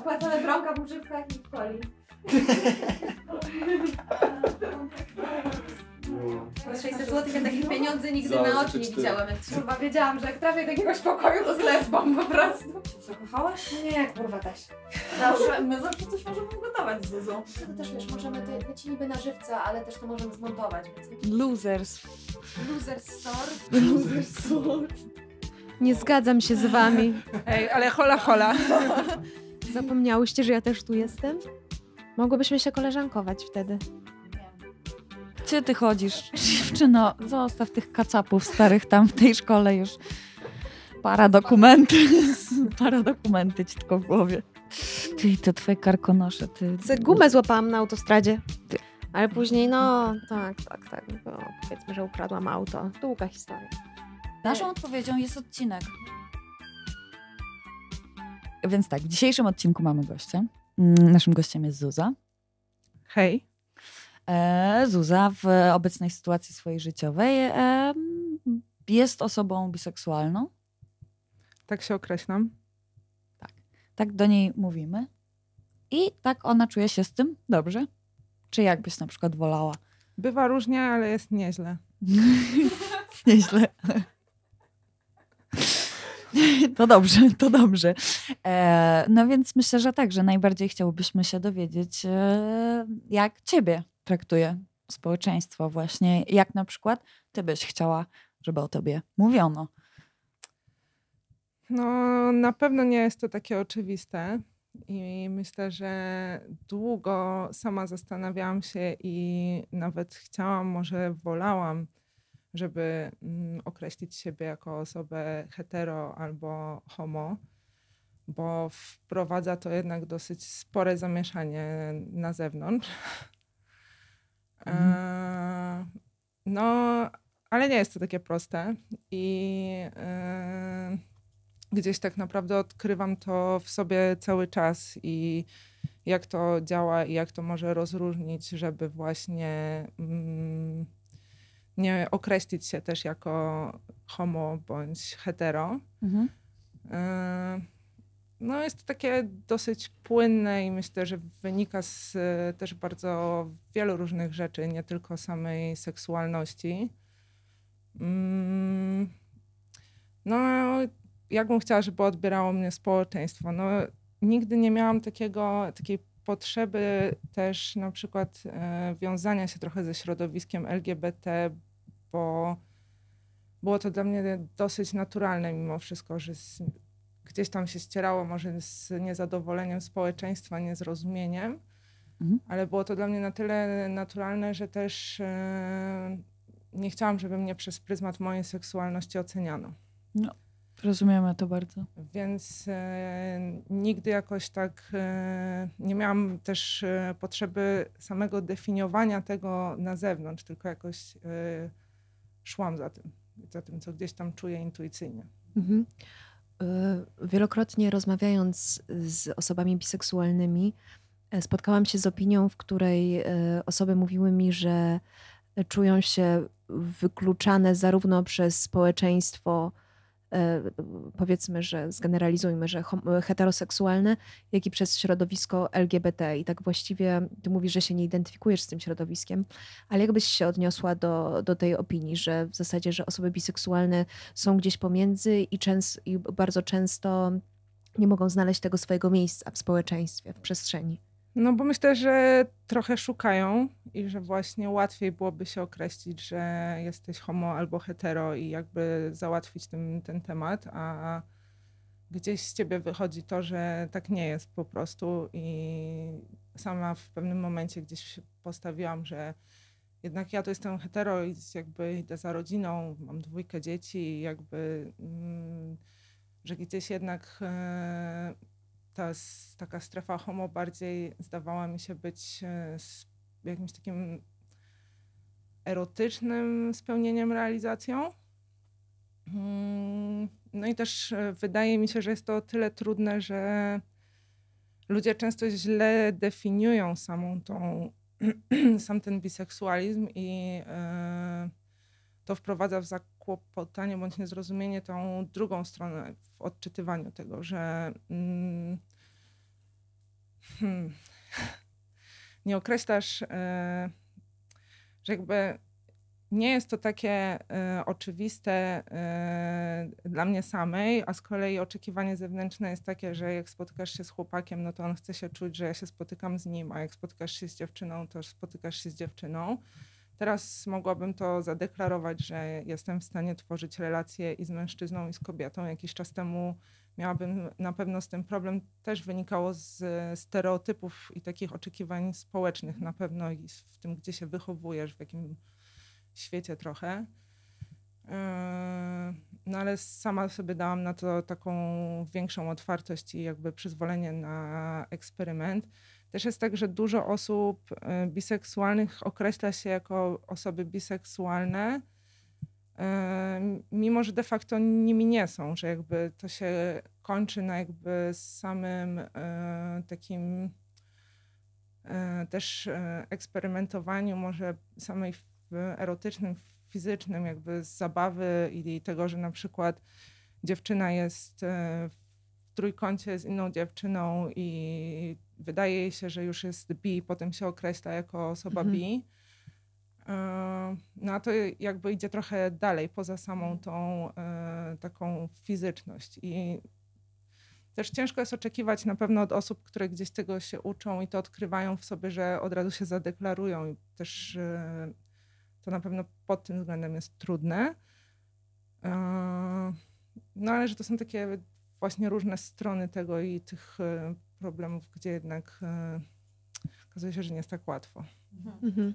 Opłacone bronka w używkach i w coli. Po 600 zł ja takie pieniądze nigdy Za- na oczy nie widziałam. Jak kurwa wiedziałam, że jak trafię do jakiegoś pokoju, to z lesbą po prostu. Zakochałaś? Nie, kurwa też. Zawsze, my zawsze coś możemy ugotować z Zuzą. To też wiesz, możemy to być niby na żywca, ale też to możemy zmontować, więc Losers. loser store. Nie zgadzam się z wami. Ej, ale hola hola. Zapomniałyście, że ja też tu jestem? Mogłybyśmy się koleżankować wtedy. Gdzie ty chodzisz? Dziewczyno, zostaw tych kacapów starych tam w tej szkole już. Para dokumenty. Para dokumenty ci tylko w głowie. Ty, te twoje karkonosze, ty. Gumę złapałam na autostradzie. Ale później, no, tak, tak, tak. No, powiedzmy, że ukradłam auto. Długa historia. Naszą odpowiedzią jest odcinek. Więc tak, w dzisiejszym odcinku mamy gościa. Mm, Naszym gościem jest Zuza. Hej. E, Zuza w obecnej sytuacji swojej życiowej e, jest osobą biseksualną. Tak się określam. Tak do niej mówimy. I tak ona czuje się z tym dobrze. Czy jak byś na przykład wolała? Bywa różnie, ale jest nieźle. Nieźle. To dobrze, to dobrze. E, no więc myślę, że tak, że najbardziej chciałobyśmy się dowiedzieć, e, jak ciebie traktuje społeczeństwo właśnie. Jak na przykład ty byś chciała, żeby o tobie mówiono. No, na pewno nie jest to takie oczywiste. I myślę, że długo sama zastanawiałam się i nawet chciałam, może wolałam, żeby mm, określić siebie jako osobę hetero albo homo, bo wprowadza to jednak dosyć spore zamieszanie na zewnątrz. E, no, ale nie jest to takie proste i e, gdzieś tak naprawdę odkrywam to w sobie cały czas i jak to działa i jak to może rozróżnić, żeby właśnie mm, nie określić się też jako homo bądź hetero. Mhm. E, No jest to takie dosyć płynne i myślę, że wynika z e, też bardzo wielu różnych rzeczy, nie tylko samej seksualności. Mm, No, jakbym chciała, żeby odbierało mnie społeczeństwo? No, nigdy nie miałam takiego, takiej potrzeby też na przykład e, wiązania się trochę ze środowiskiem LGBT, bo było to dla mnie dosyć naturalne mimo wszystko, że z, gdzieś tam się ścierało może z niezadowoleniem społeczeństwa, niezrozumieniem, Mhm. ale było to dla mnie na tyle naturalne, że też e, nie chciałam, żeby mnie przez pryzmat mojej seksualności oceniano. Rozumiemy to bardzo. Więc e, nigdy jakoś tak e, nie miałam też potrzeby samego definiowania tego na zewnątrz, tylko jakoś szłam za tym, za tym, co gdzieś tam czuję intuicyjnie. Mhm. Y, Wielokrotnie rozmawiając z osobami biseksualnymi, e, spotkałam się z opinią, w której e, osoby mówiły mi, że czują się wykluczane zarówno przez społeczeństwo, e, powiedzmy, że zgeneralizujmy, że heteroseksualne, jak i przez środowisko LGBT. I tak właściwie ty mówisz, że się nie identyfikujesz z tym środowiskiem, ale jakbyś się odniosła do, do tej opinii, że w zasadzie, że osoby biseksualne są gdzieś pomiędzy i, częs- i bardzo często nie mogą znaleźć tego swojego miejsca w społeczeństwie, w przestrzeni. No bo myślę, że trochę szukają i że właśnie łatwiej byłoby się określić, że jesteś homo albo hetero i jakby załatwić ten, temat, a gdzieś z ciebie wychodzi to, że tak nie jest po prostu. I sama w pewnym momencie gdzieś postawiłam, że jednak ja to jestem hetero i jakby idę za rodziną, mam dwójkę dzieci i jakby, mm, że gdzieś jednak e, ta taka strefa homo bardziej zdawała mi się być e, jakimś takim erotycznym spełnieniem, realizacją. Mm, No i też e, wydaje mi się, że jest to o tyle trudne, że ludzie często źle definiują samą tą, sam ten biseksualizm i e, to wprowadza w zakłopotanie bądź niezrozumienie tą drugą stronę w odczytywaniu tego, że mm, hmm, nie określasz, e, że jakby nie jest to takie e, oczywiste e, dla mnie samej, a z kolei oczekiwanie zewnętrzne jest takie, że jak spotykasz się z chłopakiem, no to on chce się czuć, że ja się spotykam z nim, a jak spotykasz się z dziewczyną, to spotykasz się z dziewczyną. Teraz mogłabym to zadeklarować, że jestem w stanie tworzyć relacje i z mężczyzną, i z kobietą. Jakiś czas temu miałabym na pewno z tym problem. Też wynikało z stereotypów i takich oczekiwań społecznych na pewno i w tym, gdzie się wychowujesz, w jakim świecie trochę. Yy, No ale sama sobie dałam na to taką większą otwartość i jakby przyzwolenie na eksperyment. Też jest tak, że dużo osób y, biseksualnych określa się jako osoby biseksualne, y, mimo że de facto nimi nie są, że jakby to się kończy na jakby samym y, takim też eksperymentowaniu, może samej erotycznym, fizycznym, jakby z zabawy i tego, że na przykład dziewczyna jest w trójkącie z inną dziewczyną i wydaje się, że już jest bi, potem się określa jako osoba Mhm. bi. Y, No a to jakby idzie trochę dalej, poza samą tą y, taką fizyczność. I też ciężko jest oczekiwać na pewno od osób, które gdzieś tego się uczą i to odkrywają w sobie, że od razu się zadeklarują. I też y, to na pewno pod tym względem jest trudne. No ale że to są takie właśnie różne strony tego i tych problemów, gdzie jednak y, okazuje się, że nie jest tak łatwo. Mhm.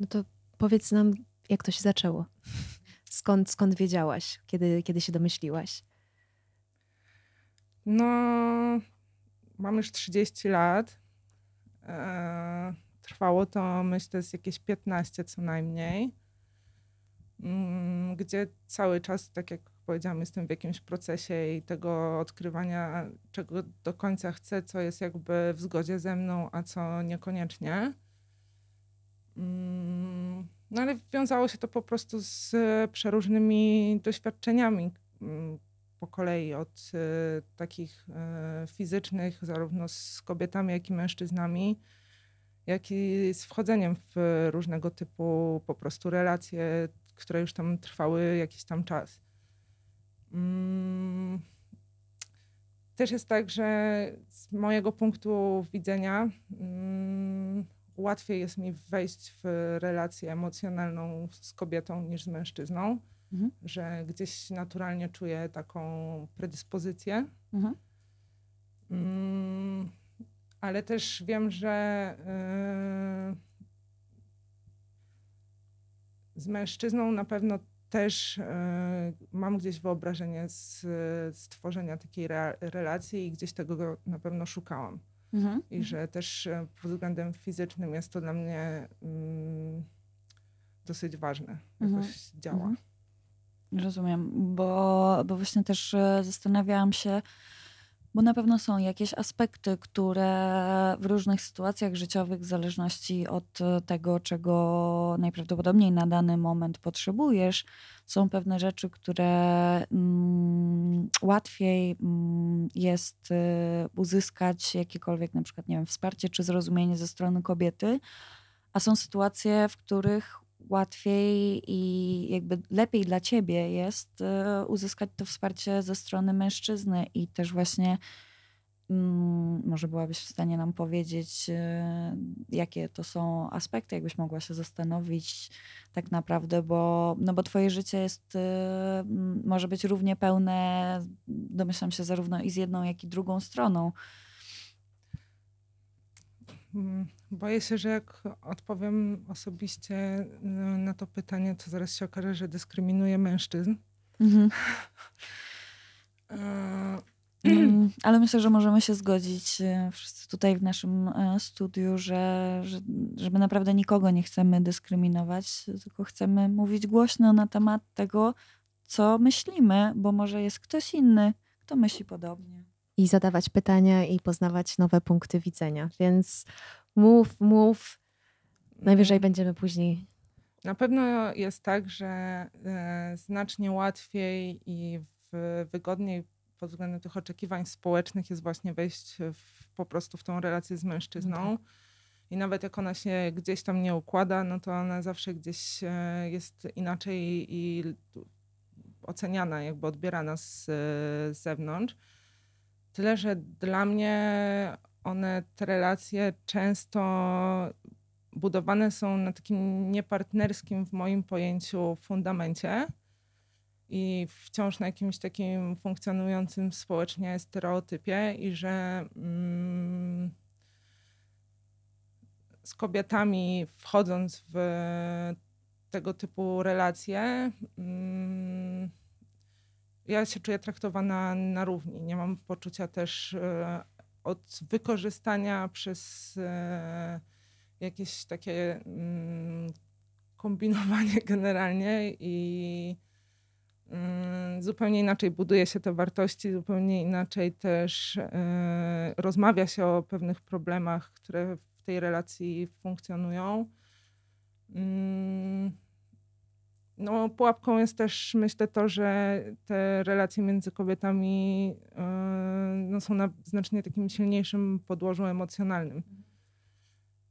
No to powiedz nam, jak to się zaczęło? Skąd, skąd wiedziałaś, kiedy, kiedy się domyśliłaś? No, mam już 30 lat. E, trwało to, myślę, z jakieś 15 co najmniej. Mm, Gdzie cały czas, tak jak powiedziałam, jestem w jakimś procesie i tego odkrywania, czego do końca chcę, co jest jakby w zgodzie ze mną, a co niekoniecznie. Mm, No ale wiązało się to po prostu z przeróżnymi doświadczeniami mm, po kolei, od y, takich y, fizycznych, zarówno z kobietami, jak i mężczyznami, jak i z wchodzeniem w różnego typu po prostu relacje, które już tam trwały jakiś tam czas. Mm, Też jest tak, że z mojego punktu widzenia mm, łatwiej jest mi wejść w relację emocjonalną z kobietą niż z mężczyzną Mhm. że gdzieś naturalnie czuję taką predyspozycję. Mhm. Mm, ale też wiem, że yy, z mężczyzną na pewno też yy, mam gdzieś wyobrażenie z stworzenia takiej re- relacji i gdzieś tego go na pewno szukałam. Mhm. I że też e, pod względem fizycznym jest to dla mnie mm, dosyć ważne. Mhm. Jakoś działa. Mhm. Rozumiem, bo, bo właśnie też e, zastanawiałam się, bo na pewno są jakieś aspekty, które w różnych sytuacjach życiowych, w zależności od e, tego, czego najprawdopodobniej na dany moment potrzebujesz, są pewne rzeczy, które mm, łatwiej mm, jest e, uzyskać jakiekolwiek na przykład, nie wiem, wsparcie czy zrozumienie ze strony kobiety, a są sytuacje, w których łatwiej i jakby lepiej dla ciebie jest e, uzyskać to wsparcie ze strony mężczyzny i też właśnie mm, może byłabyś w stanie nam powiedzieć, e, jakie to są aspekty, jakbyś mogła się zastanowić tak naprawdę, bo, no bo twoje życie jest, m, może być równie pełne, domyślam się, zarówno i z jedną, jak i drugą stroną. Mm, Boję się, że jak odpowiem osobiście y, na to pytanie, to zaraz się okaże, że dyskryminuję mężczyzn. Mhm. E, Mm, Ale myślę, że możemy się zgodzić e, wszyscy tutaj w naszym e, studiu, że, że, że my naprawdę nikogo nie chcemy dyskryminować, tylko chcemy mówić głośno na temat tego, co myślimy, bo może jest ktoś inny, kto myśli podobnie. I zadawać pytania i poznawać nowe punkty widzenia. Więc mów, mów. Najwyżej będziemy później. Na pewno jest tak, że e, znacznie łatwiej i wygodniej pod względem tych oczekiwań społecznych jest właśnie wejść w, po prostu w tą relację z mężczyzną. I nawet jak ona się gdzieś tam nie układa, no to ona zawsze gdzieś e, jest inaczej i oceniana, jakby odbierana z, z zewnątrz. Tyle, że dla mnie one, te relacje często budowane są na takim niepartnerskim w moim pojęciu fundamencie i wciąż na jakimś takim funkcjonującym społecznie stereotypie i że mm, z kobietami wchodząc w tego typu relacje mm, ja się czuję traktowana na równi. Nie mam poczucia też e, od wykorzystania przez e, jakieś takie mm, kombinowanie generalnie i mm, zupełnie inaczej buduje się te wartości, zupełnie inaczej też e, rozmawia się o pewnych problemach, które w tej relacji funkcjonują. No, pułapką jest też, myślę, to, że te relacje między kobietami yy, no, są na znacznie takim silniejszym podłożu emocjonalnym.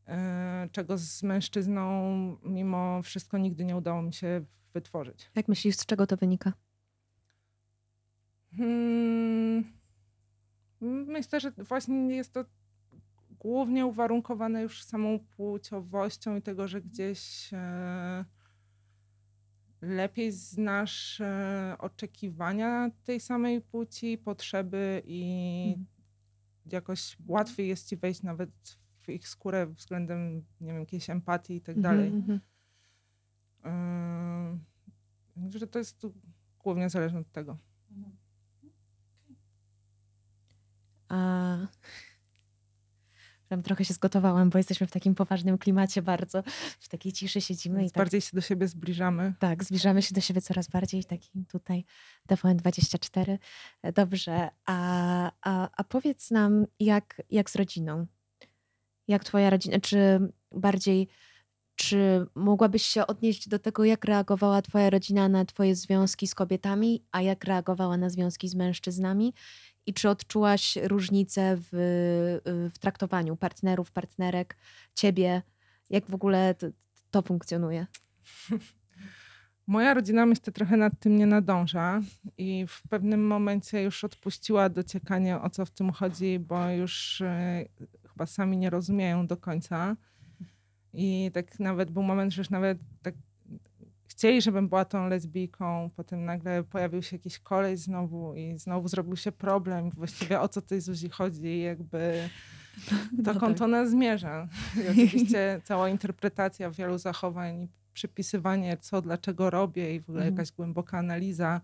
Yy, czego z mężczyzną mimo wszystko nigdy nie udało mi się wytworzyć. Jak myślisz, z czego to wynika? Hmm, myślę, że właśnie jest to głównie uwarunkowane już samą płciowością i tego, że gdzieś. Yy, lepiej znasz e, oczekiwania tej samej płci, potrzeby i Mhm. jakoś łatwiej jest ci wejść nawet w ich skórę względem, nie wiem, jakiejś empatii i tak Mhm, dalej. mhm. Yy, że to jest tu głównie zależne od tego. A... Tam trochę się zgotowałam, bo jesteśmy w takim poważnym klimacie bardzo. W takiej ciszy siedzimy Więc i tak, bardziej się do siebie zbliżamy. tak, zbliżamy się do siebie coraz bardziej. Taki tutaj TVN24. Dobrze, a, a, a powiedz nam, jak, jak z rodziną? Jak twoja rodzina, czy bardziej, czy mogłabyś się odnieść do tego, jak reagowała twoja rodzina na twoje związki z kobietami, a jak reagowała na związki z mężczyznami? I czy odczułaś różnicę w, w traktowaniu partnerów, partnerek, ciebie? Jak w ogóle to, to funkcjonuje? Moja rodzina myślę trochę nad tym nie nadąża i w pewnym momencie już odpuściła dociekanie o co w tym chodzi, bo już e, chyba sami nie rozumieją do końca. I tak nawet był moment, że już nawet tak chcieli, żebym była tą lesbijką, potem nagle pojawił się jakiś kolej znowu i znowu zrobił się problem. Właściwie o co tej Zuzi chodzi jakby dokąd tak. ona zmierza. I oczywiście cała interpretacja wielu zachowań, przypisywanie co, dlaczego robię i w ogóle Mhm. jakaś głęboka analiza,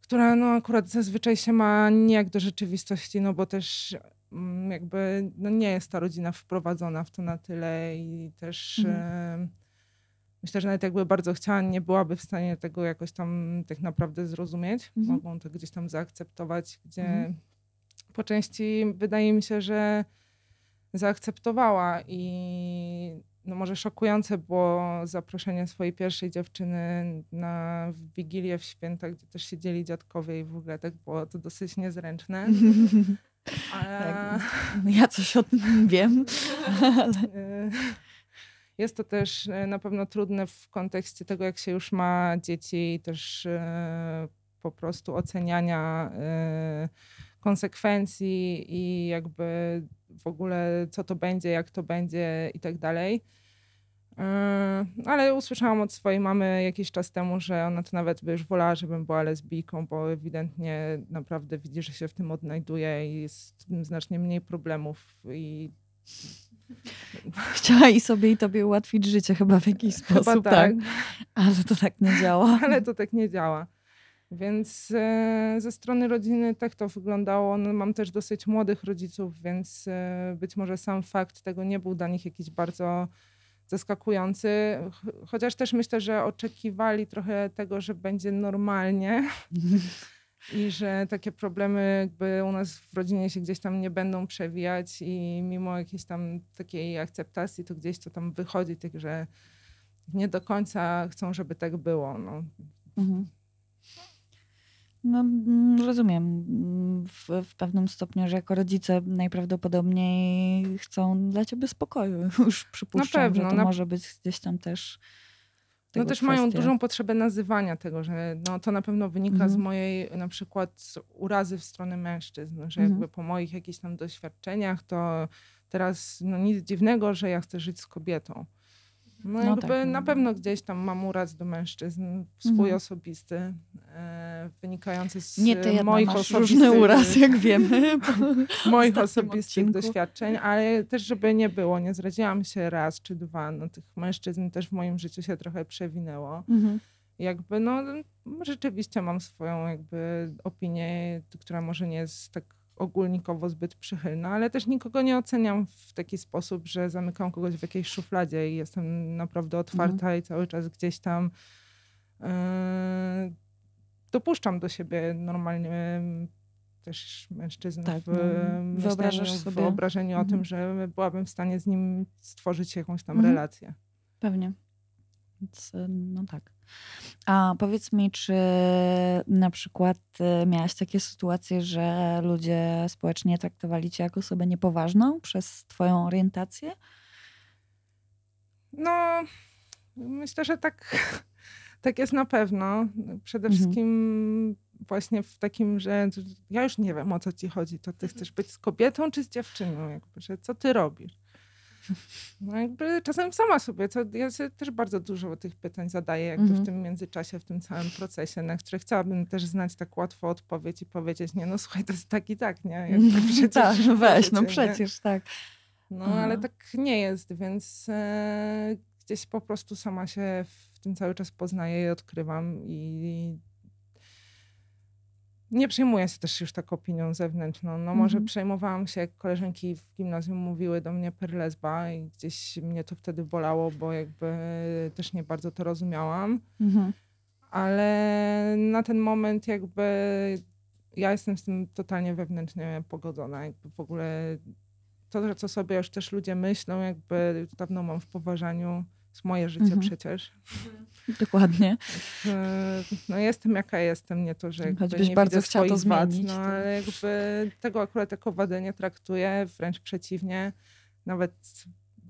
która no akurat zazwyczaj się ma nijak do rzeczywistości, no bo też jakby no nie jest ta rodzina wprowadzona w to na tyle i też Mhm. myślę, że nawet jakby bardzo chciała, nie byłaby w stanie tego jakoś tam tak naprawdę zrozumieć. Mhm. Mogą to gdzieś tam zaakceptować, gdzie Mhm. po części wydaje mi się, że zaakceptowała i no może szokujące było zaproszenie swojej pierwszej dziewczyny na w Wigilię w święta, gdzie też siedzieli dziadkowie i w ogóle tak było to dosyć niezręczne. Ale Tak. Ja coś o tym wiem. Ale... y, jest to też y, na pewno trudne w kontekście tego, jak się już ma dzieci i też y, po prostu oceniania konsekwencji i jakby w ogóle co to będzie, jak to będzie i tak dalej. Y, Ale usłyszałam od swojej mamy jakiś czas temu, że ona to nawet by już wolała, żebym była lesbijką, bo ewidentnie naprawdę widzi, że się w tym odnajduje i jest z tym znacznie mniej problemów i Chciała i sobie i tobie ułatwić życie chyba w jakiś chyba sposób, tak, tak. Ale to tak nie działa. ale to tak nie działa. Więc e, ze strony rodziny tak to wyglądało. No, mam też dosyć młodych rodziców, więc e, być może sam fakt tego nie był dla nich jakiś bardzo zaskakujący. Ch- Chociaż też myślę, że oczekiwali trochę tego, że będzie normalnie i że takie problemy jakby u nas w rodzinie się gdzieś tam nie będą przewijać i mimo jakiejś tam takiej akceptacji, to gdzieś to tam wychodzi, tak że nie do końca chcą, żeby tak było. No. Mhm. No, mm, rozumiem w, w pewnym stopniu, że jako rodzice najprawdopodobniej chcą dla ciebie spokoju. Już przypuszczam, pewno, że to na- może być gdzieś tam też No też mają kwestia. dużą potrzebę nazywania tego, że no, to na pewno wynika z Mhm. mojej na przykład z urazy w stronę mężczyzn, że Mhm. jakby po moich jakichś tam doświadczeniach to teraz no, nic dziwnego, że ja chcę żyć z kobietą. No, No jakby tak, no. na pewno gdzieś tam mam uraz do mężczyzn, swój Mhm. osobisty, e, wynikający z Nie ty moich osobistych, różny uraz, jak wiemy. moich osobistych odcinku. doświadczeń, ale też żeby nie było, nie zradziłam się raz czy dwa, no tych mężczyzn też w moim życiu się trochę przewinęło Mhm. jakby no rzeczywiście mam swoją jakby opinię, która może nie jest tak ogólnikowo zbyt przychylna, ale też nikogo nie oceniam w taki sposób, że zamykam kogoś w jakiejś szufladzie i jestem naprawdę otwarta i cały czas gdzieś tam yy, dopuszczam do siebie normalnie też mężczyznę Tak, w, no, wyobrażasz w sobie- wyobrażeniu o Mhm. tym, że byłabym w stanie z nim stworzyć jakąś tam Mhm. relację. Pewnie. Więc, y, no tak. A powiedz mi, czy na przykład y, miałaś takie sytuacje, że ludzie społecznie traktowali cię jako osobę niepoważną przez twoją orientację? No, myślę, że tak, tak jest na pewno. Przede Mhm. wszystkim właśnie w takim, że ja już nie wiem o co ci chodzi. To ty chcesz być z kobietą czy z dziewczyną? Jakby, że co ty robisz? No jakby czasem sama sobie, co, ja sobie też bardzo dużo tych pytań zadaję jakby Mhm. w tym międzyczasie, w tym całym procesie, na które chciałabym też znać tak łatwo odpowiedź i powiedzieć, nie no słuchaj, to jest tak i tak, nie? Jakby przecież tak, no weź, no wiecie, nie? przecież, tak. No, Aha. ale tak nie jest, więc e, gdzieś po prostu sama się w tym cały czas poznaję i odkrywam i nie przejmuję się też już tak opinią zewnętrzną. No może Mhm. przejmowałam się, jak koleżanki w gimnazjum mówiły do mnie per lesba i gdzieś mnie to wtedy bolało, bo jakby też nie bardzo to rozumiałam. Mhm. Ale na ten moment jakby ja jestem z tym totalnie wewnętrznie pogodzona. Jakby w ogóle to, co sobie już też ludzie myślą, jakby dawno mam w poważaniu. Jest moje życie Mhm. przecież. Dokładnie. No jestem jaka jestem, nie to, że jakby Choćbyś nie bardzo widzę chciała to swoich wad, zmienić, no to- ale jakby tego akurat jako wadę nie traktuję, wręcz przeciwnie. Nawet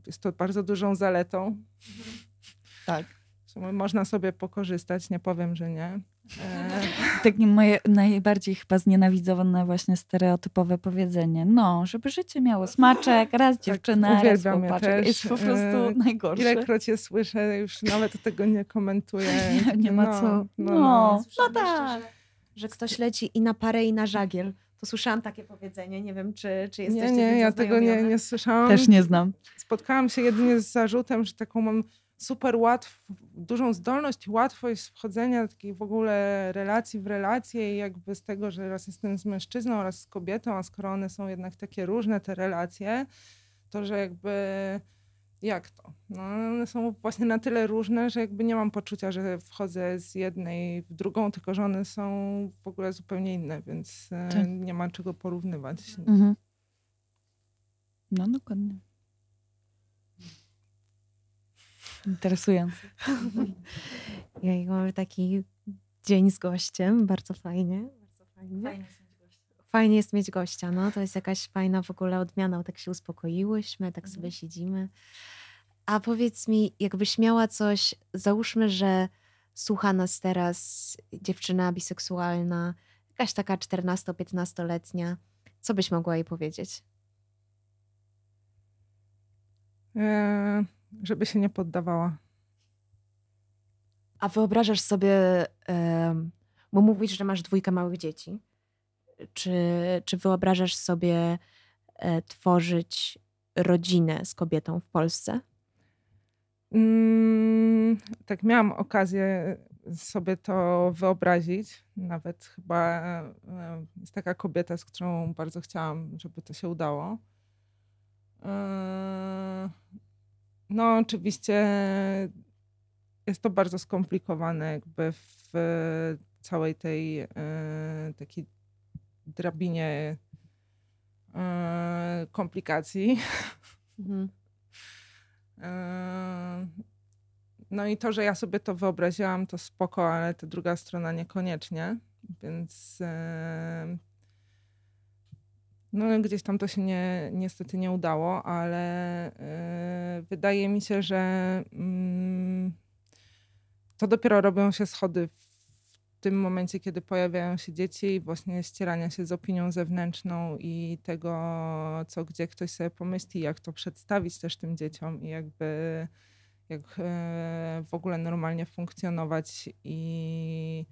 jest to bardzo dużą zaletą. Tak. Można sobie pokorzystać, nie powiem, że nie. E, Takie moje najbardziej chyba znienawidzone właśnie stereotypowe powiedzenie. No, żeby życie miało smaczek, raz dziewczyna, raz Tak, je chłopaczek. Jest po prostu E, najgorsze. Ilekroć je słyszę, już nawet tego nie komentuję. Nie, nie ma No, co. No, No, no. No tak. Że, że ktoś leci i na parę, i na żagiel. To słyszałam takie powiedzenie. Nie wiem, czy, czy jesteście Nie, nie, ja tego nie, nie słyszałam. Też nie znam. Spotkałam się jedynie z zarzutem, że taką mam super łatw, dużą zdolność i łatwość wchodzenia takiej w ogóle relacji w relacje i jakby z tego, że raz jestem z mężczyzną oraz z kobietą, a skoro one są jednak takie różne te relacje, to że jakby jak to? No, one są właśnie na tyle różne, że jakby nie mam poczucia, że wchodzę z jednej w drugą, tylko że one są w ogóle zupełnie inne, więc e, Tak. nie ma czego porównywać. Mhm. No dokładnie. Interesujące. Ja mamy taki dzień z gościem. Bardzo fajnie. Bardzo fajnie. Fajnie jest mieć gościa, no. To jest jakaś fajna w ogóle odmiana. Tak się uspokoiłyśmy, tak sobie siedzimy. A powiedz mi, jakbyś miała coś, załóżmy, że słucha nas teraz dziewczyna biseksualna, jakaś taka 14-15-letnia, co byś mogła jej powiedzieć? E, żeby się nie poddawała. A wyobrażasz sobie, bo mówisz, że masz dwójkę małych dzieci. Czy, czy wyobrażasz sobie e, tworzyć rodzinę z kobietą w Polsce? Mm, tak, miałam okazję sobie to wyobrazić. Nawet chyba e, jest taka kobieta, z którą bardzo chciałam, żeby to się udało. E, No, oczywiście jest to bardzo skomplikowane, jakby w całej tej e, takiej drabinie e, komplikacji. Mhm. No i to, że ja sobie to wyobraziłam, to spoko, ale ta druga strona niekoniecznie, Więc e, no gdzieś tam to się nie, niestety nie udało, ale e, wydaje mi się, że mm, to dopiero robią się schody w tym momencie, kiedy pojawiają się dzieci i właśnie ścierania się z opinią zewnętrzną i tego, co gdzie ktoś sobie pomyśli, jak to przedstawić też tym dzieciom i jakby jak e, w ogóle normalnie funkcjonować i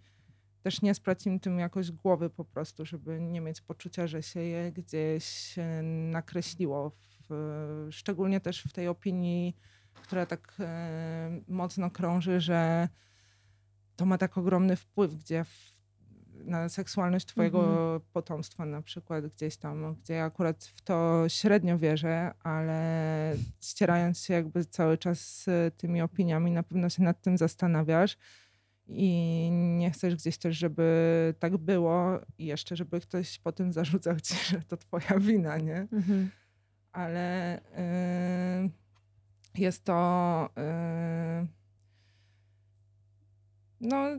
też nie sprać im tym jakoś głowy po prostu, żeby nie mieć poczucia, że się je gdzieś e, nakreśliło. W, szczególnie też w tej opinii, która tak e, mocno krąży, że to ma tak ogromny wpływ, gdzie w, na seksualność twojego Mhm. potomstwa na przykład gdzieś tam, gdzie ja akurat w to średnio wierzę, ale ścierając się jakby cały czas e, tymi opiniami, na pewno się nad tym zastanawiasz i nie chcesz gdzieś też, żeby tak było i jeszcze, żeby ktoś potem zarzucał ci, że to twoja wina, nie? Mhm. ale y, jest to y, no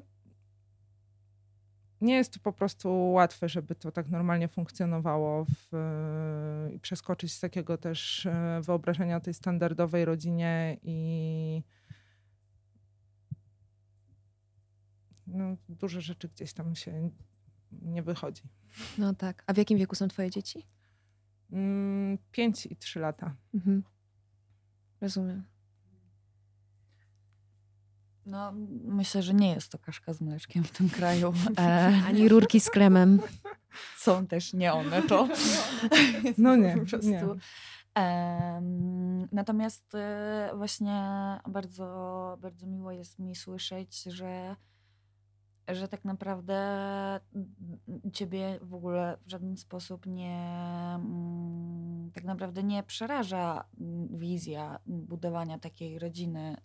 nie jest to po prostu łatwe, żeby to tak normalnie funkcjonowało w, i przeskoczyć z takiego też y, wyobrażenia o tej standardowej rodzinie i no, dużo rzeczy gdzieś tam się nie wychodzi. No tak. A w jakim wieku są twoje dzieci? Mm, Pięć i trzy lata. Mhm. Rozumiem. No, myślę, że nie jest to kaszka z mleczkiem w tym kraju. E, Ani rurki z kremem. są też nie one to. No nie, po prostu. nie. Natomiast e, właśnie bardzo, bardzo miło jest mi słyszeć, że, że tak naprawdę mm, ciebie w ogóle w żaden sposób nie mm, tak naprawdę nie przeraża mm, wizja budowania takiej rodziny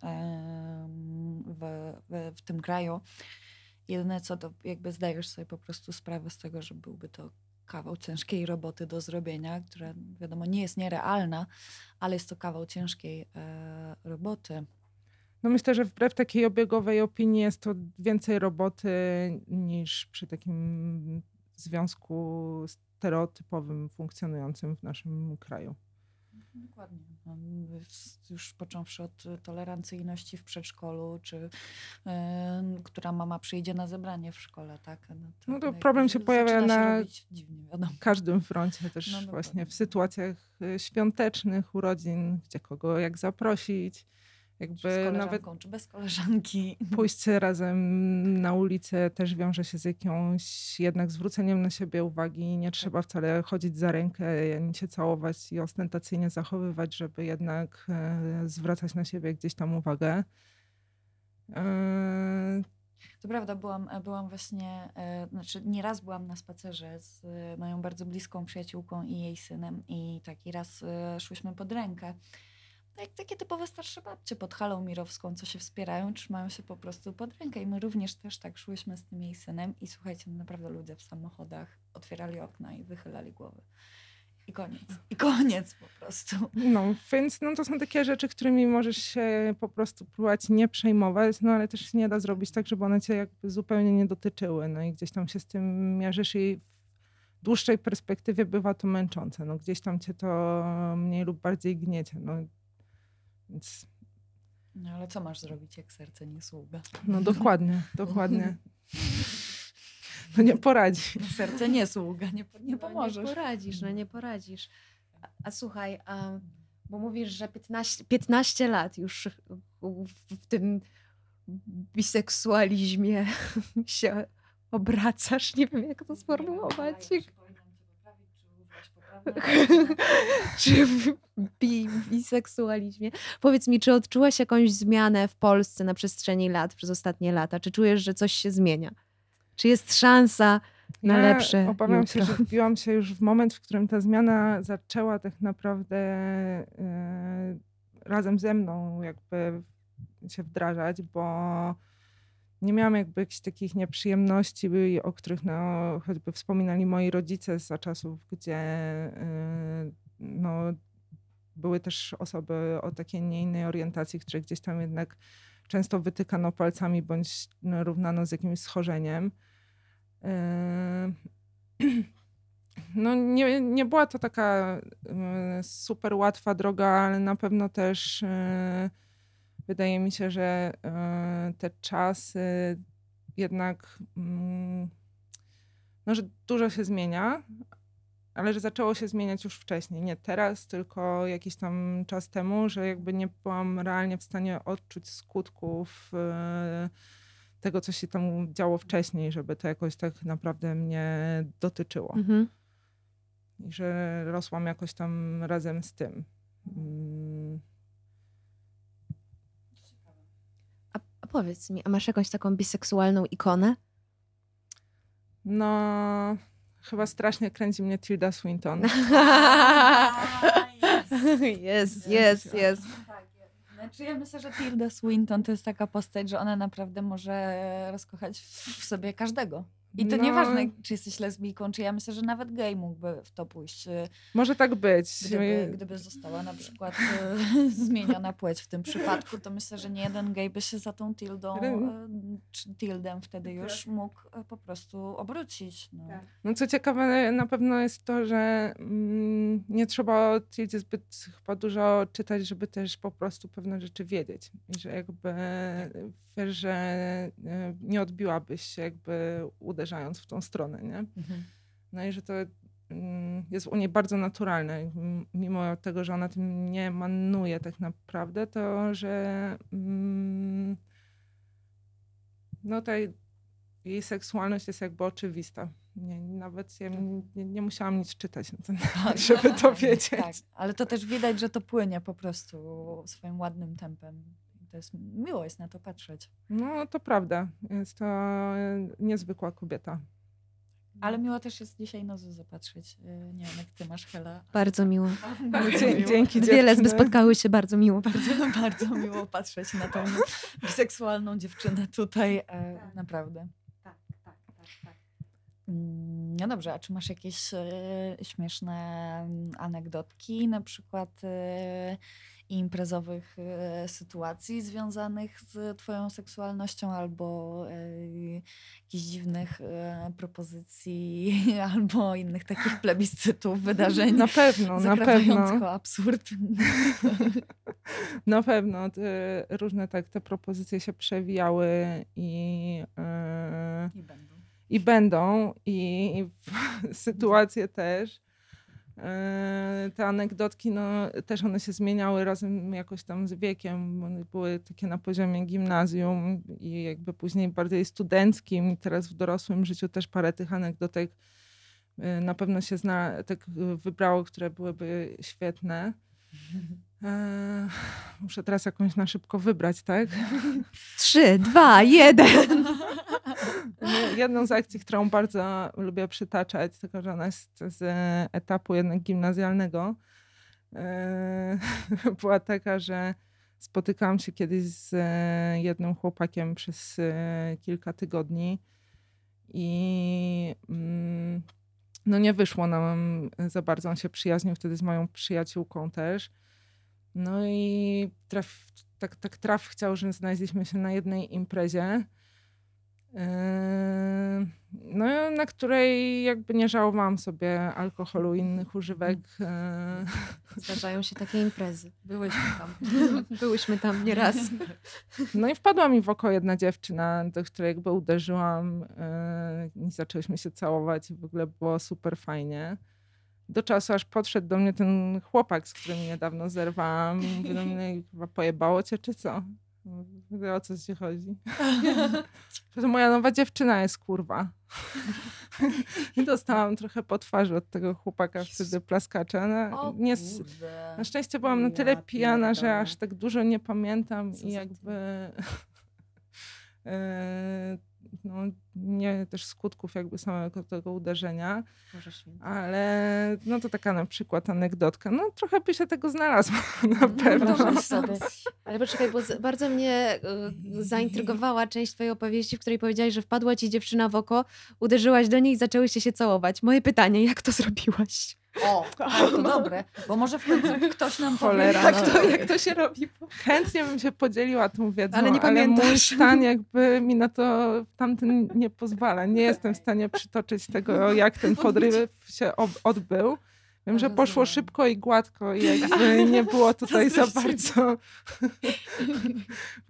w, w, w tym kraju. Jedyne co to jakby zdajesz sobie po prostu sprawę z tego, że byłby to kawał ciężkiej roboty do zrobienia, która wiadomo nie jest nierealna, ale jest to kawał ciężkiej e, roboty. No myślę, że wbrew takiej obiegowej opinii jest to więcej roboty niż przy takim związku stereotypowym funkcjonującym w naszym kraju. Dokładnie. No, Już począwszy od tolerancyjności w przedszkolu, czy e, która mama przyjdzie na zebranie w szkole, tak? No to jakby problem się pojawia się na- dziwnie, każdym froncie też No właśnie w sytuacjach y, świątecznych, urodzin, gdzie kogo jak zaprosić. Jakby nawet czy bez koleżanki. pójście razem na ulicę też wiąże się z jakąś jednak zwróceniem na siebie uwagi. Nie trzeba wcale chodzić za rękę, ani się całować i ostentacyjnie zachowywać, żeby jednak e, zwracać na siebie gdzieś tam uwagę. E, To prawda, byłam, byłam właśnie, e, znaczy nieraz byłam na spacerze z e, moją bardzo bliską przyjaciółką i jej synem i taki raz e, szłyśmy pod rękę. No Jak takie typowe starsze babcie pod halą mirowską, co się wspierają, trzymają się po prostu pod rękę. I my również też tak szłyśmy z tym jej synem i słuchajcie, no naprawdę ludzie w samochodach otwierali okna i wychylali głowy. I koniec. I koniec po prostu. No, więc no, to są takie rzeczy, którymi możesz się po prostu próbować nie przejmować, no ale też nie da zrobić tak, żeby one cię jakby zupełnie nie dotyczyły. No i gdzieś tam się z tym mierzysz i w dłuższej perspektywie bywa to męczące. No gdzieś tam cię to mniej lub bardziej gniecie. No, więc, No ale co masz zrobić, jak serce nie sługa? no dokładnie, dokładnie. No nie poradzi. Serce nie sługa, nie, nie No, pomożesz. Nie poradzisz, no nie poradzisz. A, a słuchaj, a, bo mówisz, że 15, 15 lat już w, w tym biseksualizmie się obracasz. Nie wiem, jak to sformułować. czy w bi, biseksualizmie. Powiedz mi, czy odczułaś jakąś zmianę w Polsce na przestrzeni lat, przez ostatnie lata? Czy czujesz, że coś się zmienia? Czy jest szansa na Ja lepsze Obawiam jutro? się, że wbiłam się już w moment, w którym ta zmiana zaczęła tak naprawdę e, razem ze mną jakby się wdrażać, bo nie miałam jakby jakichś takich nieprzyjemności, by- o których no, choćby wspominali moi rodzice za czasów, gdzie e, no, były też osoby o takiej nie innej orientacji, które gdzieś tam jednak często wytykano palcami bądź no, równano z jakimś schorzeniem. Yy, No nie, nie była to taka super łatwa droga, ale na pewno też wydaje mi się, że yy, te czasy jednak mm, no, że dużo się zmienia, ale że zaczęło się zmieniać już wcześniej. Nie teraz, tylko jakiś tam czas temu, że jakby nie byłam realnie w stanie odczuć skutków yy, tego, co się tam działo wcześniej, żeby to jakoś tak naprawdę mnie dotyczyło. Mhm. I że rosłam jakoś tam razem z tym. Mm, A, a powiedz mi, a masz jakąś taką biseksualną ikonę? No, chyba strasznie kręci mnie Tilda Swinton. Jest, jest, jest. Tak, Znaczy ja myślę, że Tilda Swinton to jest taka postać, że ona naprawdę może rozkochać w sobie każdego. I to No. nieważne, czy jesteś lesbijką, czy ja myślę, że nawet gej mógłby w to pójść, y, Może tak być. gdyby, gdyby została na przykład y, zmieniona płeć w tym przypadku, to myślę, że nie jeden gej by się za tą Tildą, y, czy Tildem wtedy już mógł po prostu obrócić. No. Tak. No co ciekawe na pewno jest to, że mm, nie trzeba o Tildzie zbyt chyba dużo czytać, żeby też po prostu pewne rzeczy wiedzieć. I że jakby wiesz, że e, nie odbiłabyś się jakby uderzając w tą stronę, nie? Mhm. No i że to mm, jest u niej bardzo naturalne. Mimo tego, że ona tym nie manuje tak naprawdę, to że mm, no ta jej seksualność jest jakby oczywista. Nie, nawet ja nie, nie musiałam nic czytać na ten temat, żeby to wiedzieć. Tak, ale to też widać, że to płynie po prostu swoim ładnym tempem. To jest, miło jest na to patrzeć. No to prawda. Jest to e, niezwykła kobieta. Ale miło też jest dzisiaj na Zuzę patrzeć. Y, Nie wiem, jak ty masz, Hela. Bardzo miło. Dzie- dzięki Dwie lesby spotkały się, bardzo miło. Bardzo, bardzo miło patrzeć na tą biseksualną dziewczynę tutaj. e, Naprawdę. Tak, tak, tak, tak. Mm, No dobrze, a czy masz jakieś e, śmieszne mm, anegdotki, na przykład e, imprezowych e, sytuacji związanych z Twoją seksualnością, albo e, jakichś dziwnych e, propozycji, albo innych takich plebiscytów, wydarzeń Na pewno, na pewno. absurd? Na pewno różne tak te propozycje się przewijały i, e, I będą. i będą, i sytuacje też. E, Te anegdotki, no, też one się zmieniały razem jakoś tam z wiekiem. One były takie na poziomie gimnazjum i jakby później bardziej studenckim. I teraz w dorosłym życiu też parę tych anegdotek e, na pewno się zna, tak e, wybrało, które byłyby świetne. E, Muszę teraz jakąś na szybko wybrać, tak? Trzy, dwa, jeden. Jedną z akcji, którą bardzo lubię przytaczać, tylko że ona jest z etapu jednak gimnazjalnego, e, była taka, że spotykałam się kiedyś z e, jednym chłopakiem przez e, kilka tygodni i mm, no nie wyszło nam za bardzo. On się przyjaźnił wtedy z moją przyjaciółką też. No i traf, tak, tak traf chciał, że znaleźliśmy się na jednej imprezie. Yy, No, na której jakby nie żałowałam sobie alkoholu i innych używek. yy, Zdarzają się takie imprezy. Byłyśmy tam. Byłyśmy tam nieraz. No i wpadła mi w oko jedna dziewczyna, do której jakby uderzyłam yy, i zaczęłyśmy się całować i w ogóle było super fajnie. Do czasu, aż podszedł do mnie ten chłopak, z którym niedawno zerwałam i do mnie, chyba pojebało cię czy co? Mówię, O co ci chodzi? To moja nowa dziewczyna jest kurwa. I dostałam trochę po twarzy od tego chłopaka wtedy plaskacza. O nie, na szczęście byłam na tyle Ja pijana, że aż tak dużo nie pamiętam Co i jakby no, nie też skutków jakby samego tego uderzenia, ale no to taka na przykład anegdotka. No trochę by się tego znalazło na No, pewno. wyobraź sobie. Ale poczekaj, bo bardzo mnie y, zaintrygowała część twojej opowieści, w której powiedziałaś, że wpadła ci dziewczyna w oko, uderzyłaś do niej i zaczęłyście się całować. Moje pytanie, jak to zrobiłaś? O, ale to dobre, bo może w końcu ktoś nam Cholera, powie, no. jak to, jak to się robi? Chętnie bym się podzieliła tą wiedzą, Ale ale, nie pamiętasz. mój stan jakby mi na to tamten nie pozwala. Nie jestem w stanie przytoczyć tego, jak ten podryw się odbył. Wiem, że poszło szybko i gładko i jakby nie było tutaj za bardzo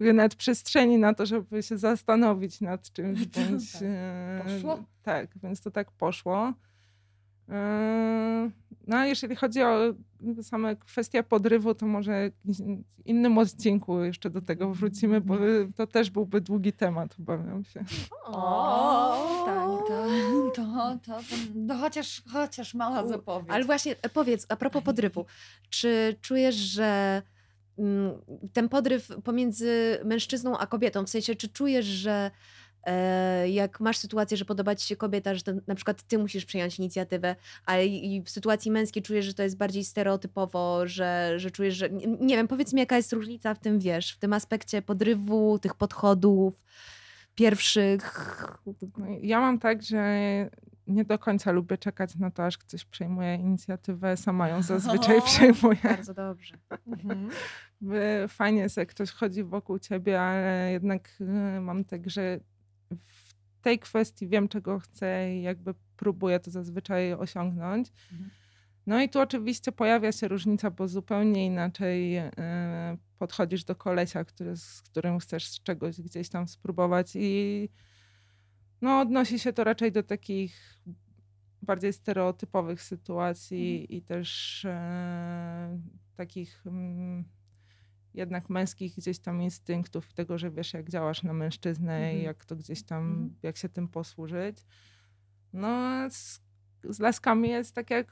nawet przestrzeni na to, żeby się zastanowić nad czymś. Tak. e, Poszło? Tak, więc to tak poszło. E, No a jeżeli chodzi o same kwestie podrywu, to może w innym odcinku jeszcze do tego wrócimy, bo to też byłby długi temat, obawiam się. O, tak, to, to, to, to, no chociaż, chociaż mała zapowiedź. Ale właśnie e, powiedz, a propos podrywu, czy czujesz, że mm, ten podryw pomiędzy mężczyzną a kobietą, w sensie, czy czujesz, że jak masz sytuację, że podoba ci się kobieta, że to, na przykład ty musisz przyjąć inicjatywę, a i, w sytuacji męskiej czujesz, że to jest bardziej stereotypowo, że, że czujesz, że nie, wiem, powiedz mi jaka jest różnica w tym, wiesz, w tym aspekcie podrywu, tych podchodów pierwszych. Ja mam tak, że nie do końca lubię czekać na to, aż ktoś przejmuje inicjatywę. Sama ją zazwyczaj O, przejmuję. Bardzo dobrze. Mhm. Fajnie jest, jak ktoś chodzi wokół ciebie, ale jednak y, mam tak, że w tej kwestii wiem, czego chcę i jakby próbuję to zazwyczaj osiągnąć. Mhm. No i tu oczywiście pojawia się różnica, bo zupełnie inaczej y, podchodzisz do kolesia, który, z którym chcesz czegoś gdzieś tam spróbować i no odnosi się to raczej do takich bardziej stereotypowych sytuacji i też e, takich mm, jednak męskich gdzieś tam instynktów, tego, że wiesz, jak działasz na mężczyznę Mhm. i jak to gdzieś tam, Mhm. jak się tym posłużyć. No, z, z laskami jest tak, jak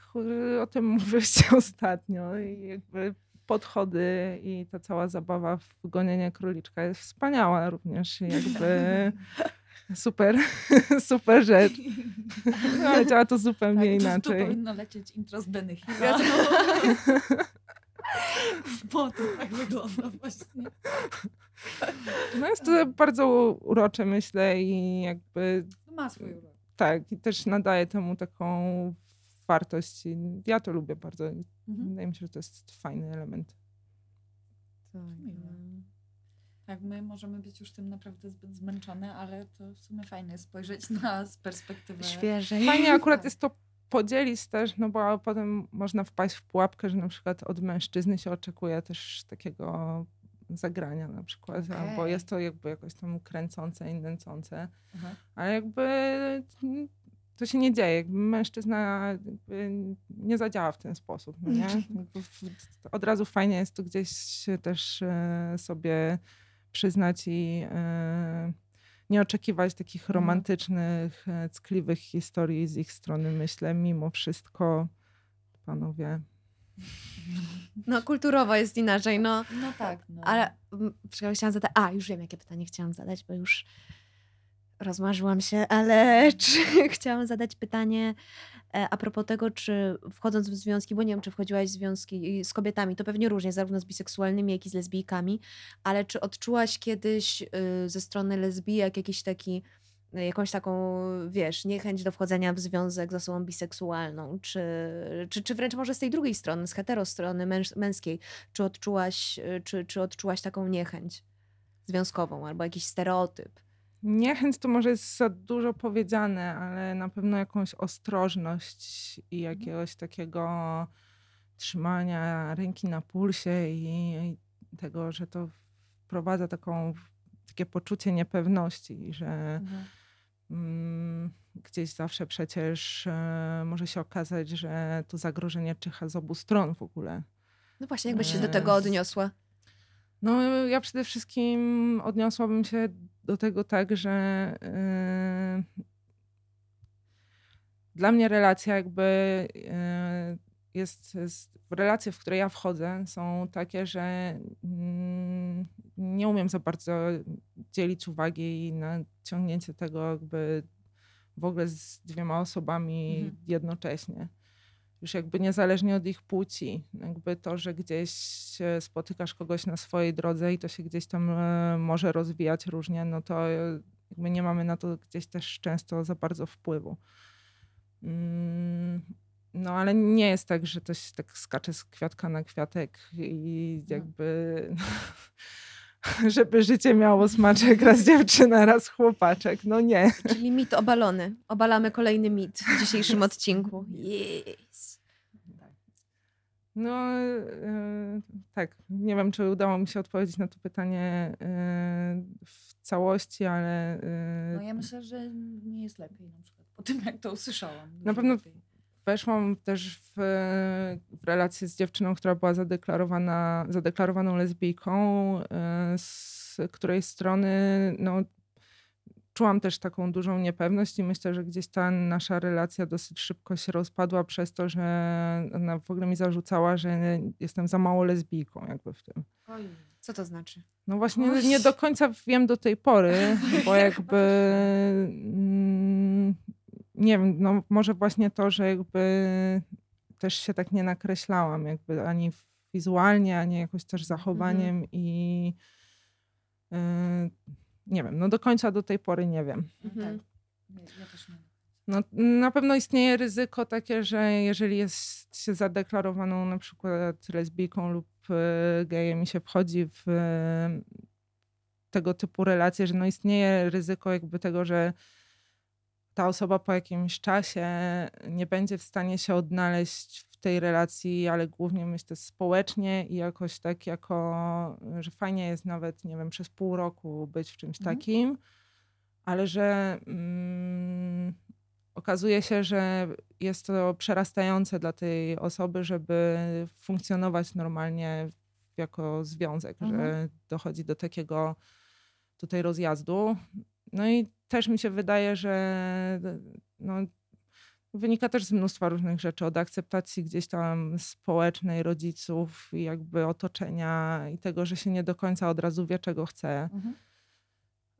y, o tym mówiliście ostatnio i jakby podchody i ta cała zabawa w gonienie króliczka jest wspaniała również jakby super, super rzecz. No, ale działa to zupełnie Tak, tu- Tu inaczej. powinno lecieć intro z Benny Hilla. Bo to tak wygląda właśnie. No jest to bardzo urocze, myślę, i jakby Ma swój urok. tak, i też nadaje temu taką wartość. I ja to lubię bardzo. Mhm. Wydaje mi się, że to jest fajny element. Miłe. Tak, my możemy być już tym naprawdę zbyt zmęczone, ale to w sumie fajne jest spojrzeć na z perspektywy. Świeżej. Fajnie akurat Tak. jest to podzielić też, no bo potem można wpaść w pułapkę, że na przykład od mężczyzny się oczekuje też takiego zagrania na przykład, albo Okej. jest to jakby jakoś tam kręcące i nęcące, Aha. ale jakby to się nie dzieje. Jakby mężczyzna jakby nie zadziała w ten sposób, no nie? Od razu fajnie jest to gdzieś też e, sobie przyznać i e, nie oczekiwać takich Mhm. romantycznych, e, ckliwych historii z ich strony, myślę, mimo wszystko, panowie. No kulturowo jest inaczej, no. No tak, no. Ale mm, chciałam zadać. A, już wiem, jakie pytanie chciałam zadać, bo już rozmarzyłam się, ale czy chciałam zadać pytanie e, a propos tego, czy wchodząc w związki, bo nie wiem, czy wchodziłaś w związki z kobietami, to pewnie różnie, zarówno z biseksualnymi, jak i z lesbijkami, ale czy odczułaś kiedyś y, ze strony lesbijek jakiś taki y, jakąś taką, wiesz, niechęć do wchodzenia w związek z osobą biseksualną, czy, czy, czy wręcz może z tej drugiej strony, z hetero strony męż, męskiej, czy odczułaś, y, czy, czy odczułaś taką niechęć związkową albo jakiś stereotyp? Niechęć to może jest za dużo powiedziane, ale na pewno jakąś ostrożność i jakiegoś takiego trzymania ręki na pulsie i, i tego, że to wprowadza taką, takie poczucie niepewności, że Mhm. mm, gdzieś zawsze przecież e, może się okazać, że to zagrożenie czyha z obu stron w ogóle. No właśnie, jakbyś się do tego odniosła? No, ja przede wszystkim odniosłabym się do tego tak, że yy, dla mnie relacja jakby yy, jest, jest, relacje, w które ja wchodzę, są takie, że mm, nie umiem za bardzo dzielić uwagi na ciągnięcie tego jakby w ogóle z dwiema osobami Mhm. jednocześnie już jakby niezależnie od ich płci. Jakby to, że gdzieś spotykasz kogoś na swojej drodze i to się gdzieś tam e, może rozwijać różnie, no to e, jakby nie mamy na to gdzieś też często za bardzo wpływu. Mm, no ale nie jest tak, że to się tak skacze z kwiatka na kwiatek i jakby żeby życie miało smaczek, raz dziewczyna, raz chłopaczek. No nie. Czyli mit obalony. Obalamy kolejny mit w dzisiejszym odcinku. Yes. No e, tak, nie wiem, czy udało mi się odpowiedzieć na to pytanie e, w całości, ale e, No ja myślę, że nie jest lepiej na przykład po tym, jak to usłyszałam. Na pewno lepiej. weszłam też w, w relację z dziewczyną, która była zadeklarowana, zadeklarowaną lesbijką, z której strony no, czułam też taką dużą niepewność i myślę, że gdzieś ta nasza relacja dosyć szybko się rozpadła przez to, że ona w ogóle mi zarzucała, że jestem za mało lesbijką jakby w tym. Co to znaczy? No właśnie Oś. nie do końca wiem do tej pory, bo jakby mm, nie wiem, no może właśnie to, że jakby też się tak nie nakreślałam jakby ani wizualnie, ani jakoś też zachowaniem i y, nie wiem, no do końca do tej pory nie wiem. Mhm. Tak. Ja też nie. No, na pewno istnieje ryzyko takie, że jeżeli jest się zadeklarowaną na przykład lesbijką lub e, gejem i się wchodzi w e, tego typu relacje, że no istnieje ryzyko jakby tego, że ta osoba po jakimś czasie nie będzie w stanie się odnaleźć w tej relacji, ale głównie myślę społecznie i jakoś tak jako, że fajnie jest nawet, nie wiem, przez pół roku być w czymś Mhm. takim, ale że mm, okazuje się, że jest to przerastające dla tej osoby, żeby funkcjonować normalnie jako związek, że Mhm. dochodzi do takiego tutaj rozjazdu. No i też mi się wydaje, że no, wynika też z mnóstwa różnych rzeczy, od akceptacji gdzieś tam społecznej, rodziców i jakby otoczenia i tego, że się nie do końca od razu wie, czego chce. Mhm.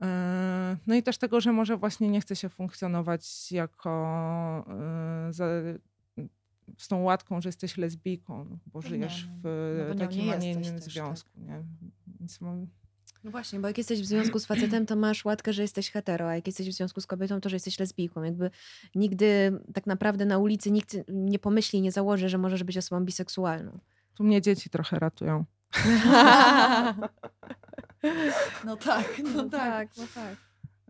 E, No i też tego, że może właśnie nie chce się funkcjonować jako e, za, z tą łatką, że jesteś lesbijką, no, bo No żyjesz nie, w no takim, a nie innym tak. związku. Nie? Więc mam, No właśnie, bo jak jesteś w związku z facetem, to masz łatkę, że jesteś hetero, a jak jesteś w związku z kobietą, to że jesteś lesbijką. Jakby nigdy tak naprawdę na ulicy nikt nie pomyśli, nie założy, że możesz być osobą biseksualną. tu mnie dzieci trochę ratują. No tak, no tak. no tak.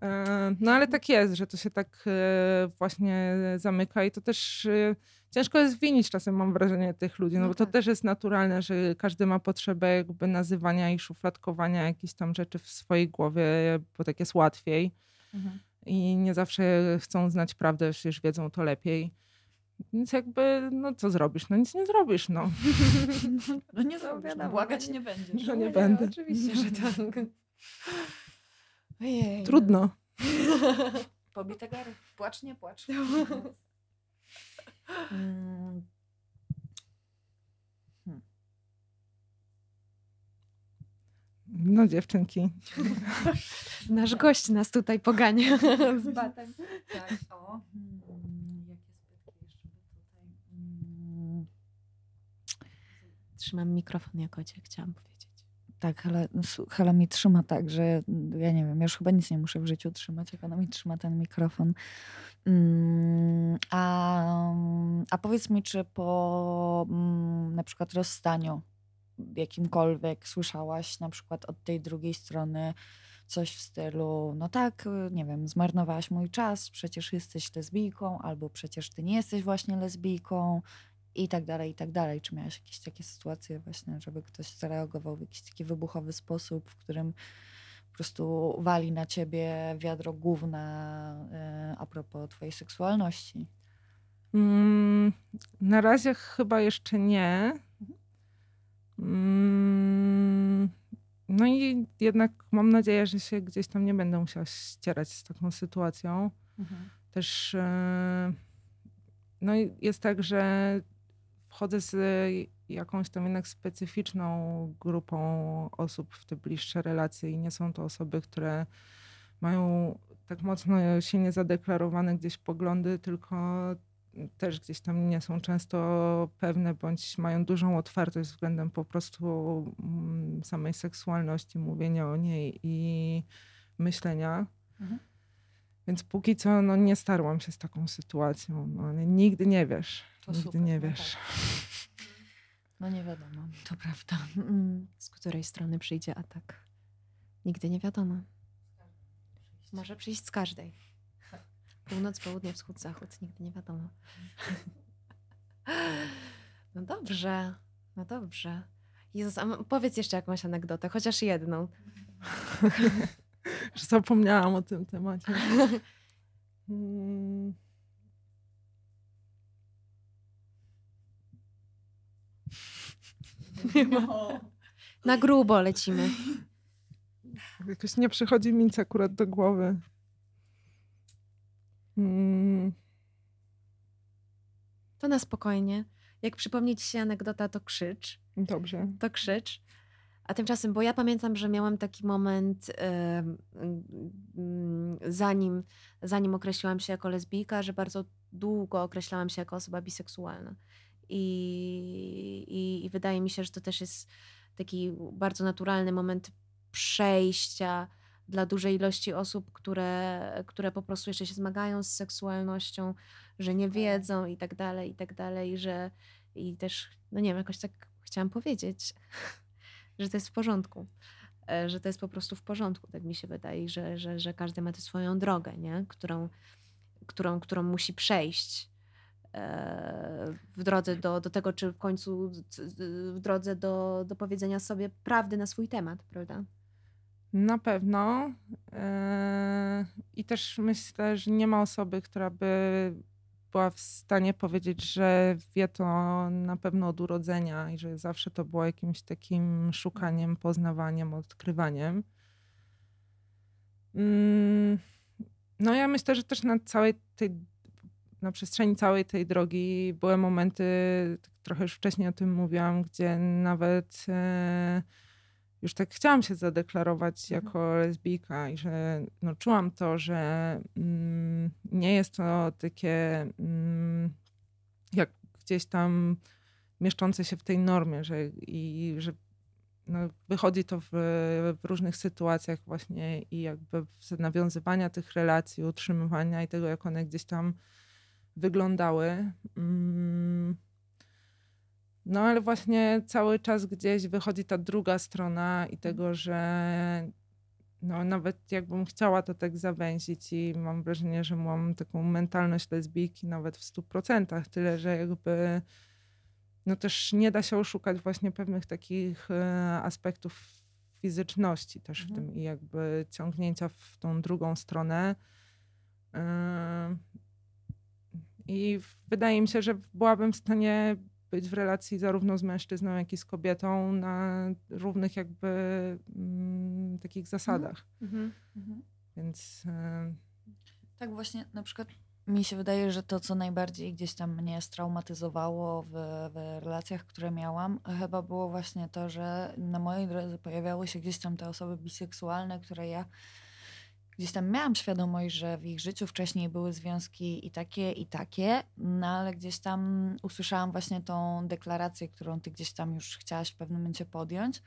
E, No ale tak jest, że to się tak e, właśnie zamyka i to też e, ciężko jest winić czasem, mam wrażenie, tych ludzi, no, No bo to tak. też jest naturalne, że każdy ma potrzebę jakby nazywania i szufladkowania jakichś tam rzeczy w swojej głowie, bo tak jest łatwiej Mhm. i nie zawsze chcą znać prawdę, przecież wiedzą to lepiej. Więc jakby, no co zrobisz? No nic nie zrobisz, no. No nie zrobisz, wiadomo, no, błagać no nie będziesz. No nie będę. Oczywiście, że tak. Ojej. Trudno. Pobite gary. Płacz, nie płacz. Mm. No dziewczynki. Nasz gość nas tutaj pogania z batem. Tak, o. Mm, jakie spytki jeszcze by tutaj? Mm, Trzymam mikrofon jako cię, chciałam powiedzieć. Tak, su- Hela mi trzyma tak, że ja nie wiem, już chyba nic nie muszę w życiu trzymać, jak ona mi trzyma ten mikrofon. Mm, a, a powiedz mi, czy po mm, na przykład rozstaniu jakimkolwiek słyszałaś na przykład od tej drugiej strony coś w stylu, no tak, nie wiem, zmarnowałaś mój czas, przecież jesteś lesbijką, albo przecież ty nie jesteś właśnie lesbijką i tak dalej, i tak dalej. Czy miałaś jakieś takie sytuacje właśnie, żeby ktoś zareagował w jakiś taki wybuchowy sposób, w którym po prostu wali na ciebie wiadro gówna y, a propos twojej seksualności? Mm, na razie chyba jeszcze nie. Mm, no i jednak mam nadzieję, że się gdzieś tam nie będę musiała ścierać z taką sytuacją. Też e, no jest tak, że wchodzę z jakąś tam jednak specyficzną grupą osób w te bliższe relacje i nie są to osoby, które mają tak mocno silnie zadeklarowane gdzieś poglądy, tylko też gdzieś tam nie są często pewne, bądź mają dużą otwartość względem po prostu mm, samej seksualności, mówienia o niej i myślenia. Mhm. Więc póki co no, nie starłam się z taką sytuacją, no, ale nigdy nie wiesz. To Nigdy super, nie no wiesz. tak. No nie wiadomo, to prawda. Mm, Z której strony przyjdzie atak? Nigdy nie wiadomo. Może przyjść z każdej. Północ, południe, wschód, zachód. Nigdy nie wiadomo. No dobrze. No dobrze. Jezus, powiedz jeszcze jakąś anegdotę, chociaż jedną. Że zapomniałam o tym temacie. Mm. Na grubo lecimy. Jakoś nie przychodzi mi nic akurat do głowy. Mm. To na spokojnie. Jak przypomni ci się anegdota, to krzycz. Dobrze. to krzycz. A tymczasem, bo ja pamiętam, że miałam taki moment, em, mm, zanim, zanim określiłam się jako lesbijka, że bardzo długo określałam się jako osoba biseksualna. I, i, I wydaje mi się, że to też jest taki bardzo naturalny moment przejścia dla dużej ilości osób, które, które po prostu jeszcze się zmagają z seksualnością, że nie wiedzą i tak dalej, i tak dalej, że i też, no nie wiem, jakoś tak chciałam powiedzieć, że to jest w porządku. e, Że to jest po prostu w porządku, tak mi się wydaje, że, że, że każdy ma tę swoją drogę, nie? Którą, którą, którą musi przejść w drodze do, do tego, czy w końcu w drodze do, do powiedzenia sobie prawdy na swój temat, prawda? Na pewno. Eee, I też myślę, że nie ma osoby, która by była w stanie powiedzieć, że wie to na pewno od urodzenia i że zawsze to było jakimś takim szukaniem, poznawaniem, odkrywaniem. Mm, No ja myślę, że też na całej tej, na przestrzeni całej tej drogi były momenty, tak trochę już wcześniej o tym mówiłam, gdzie nawet e, już tak chciałam się zadeklarować Mhm. jako lesbijka i że no, czułam to, że mm, nie jest to takie mm, jak gdzieś tam mieszczące się w tej normie, że, i że no, wychodzi to w, w różnych sytuacjach właśnie i jakby z nawiązywania tych relacji, utrzymywania i tego, jak one gdzieś tam wyglądały. Mm. No ale właśnie cały czas gdzieś wychodzi ta druga strona i tego, że no nawet jakbym chciała to tak zawęzić i mam wrażenie, że mam taką mentalność lesbijki nawet w stu procentach, tyle, że jakby no też nie da się oszukać właśnie pewnych takich e, aspektów fizyczności też w Mhm. tym i jakby ciągnięcia w tą drugą stronę. I wydaje mi się, że byłabym w stanie być w relacji zarówno z mężczyzną, jak i z kobietą na równych jakby mm, takich zasadach. Mhm. Więc e, Tak właśnie na przykład mi się wydaje, że to, co najbardziej gdzieś tam mnie straumatyzowało w, w relacjach, które miałam, chyba było właśnie to, że na mojej drodze pojawiały się gdzieś tam te osoby biseksualne, które ja gdzieś tam miałam świadomość, że w ich życiu wcześniej były związki i takie, i takie, no ale gdzieś tam usłyszałam właśnie tą deklarację, którą ty gdzieś tam już chciałaś w pewnym momencie podjąć.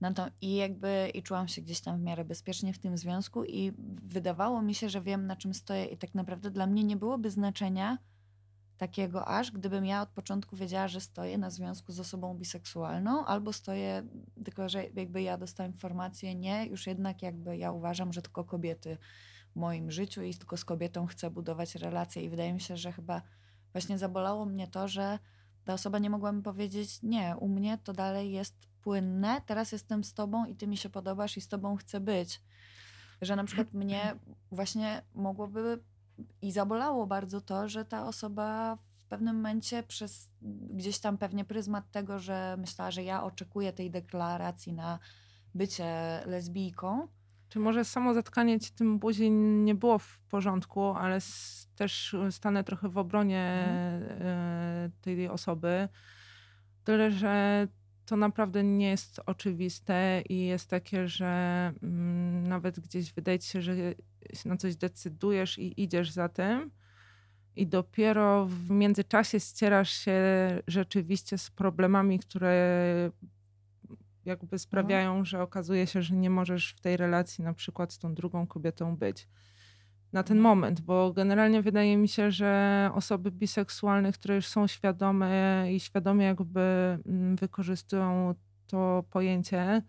No to i jakby i czułam się gdzieś tam w miarę bezpiecznie w tym związku i wydawało mi się, że wiem na czym stoję i tak naprawdę dla mnie nie byłoby znaczenia takiego aż, gdybym ja od początku wiedziała, że stoję na związku z osobą biseksualną albo stoję, tylko że jakby ja dostałam informację, nie, już jednak jakby ja uważam, że tylko kobiety w moim życiu i tylko z kobietą chcę budować relacje i wydaje mi się, że chyba właśnie zabolało mnie to, że ta osoba nie mogła mi powiedzieć, nie, u mnie to dalej jest płynne, teraz jestem z tobą i ty mi się podobasz i z tobą chcę być. Że na przykład mnie właśnie mogłoby i zabolało bardzo to, że ta osoba w pewnym momencie przez gdzieś tam pewnie pryzmat tego, że myślała, że ja oczekuję tej deklaracji na bycie lesbijką, Czy może samo zatkanie ci tym buzi nie było w porządku, ale też stanę trochę w obronie e, tej osoby. Tyle, że to naprawdę nie jest oczywiste i jest takie, że mm, nawet gdzieś wydaje ci się, że się na coś decydujesz i idziesz za tym. I dopiero w międzyczasie ścierasz się rzeczywiście z problemami, które jakby sprawiają, że okazuje się, że nie możesz w tej relacji na przykład z tą drugą kobietą być. Na ten moment, bo generalnie wydaje mi się, że osoby biseksualne, które już są świadome i świadomie jakby mm, wykorzystują to pojęcie,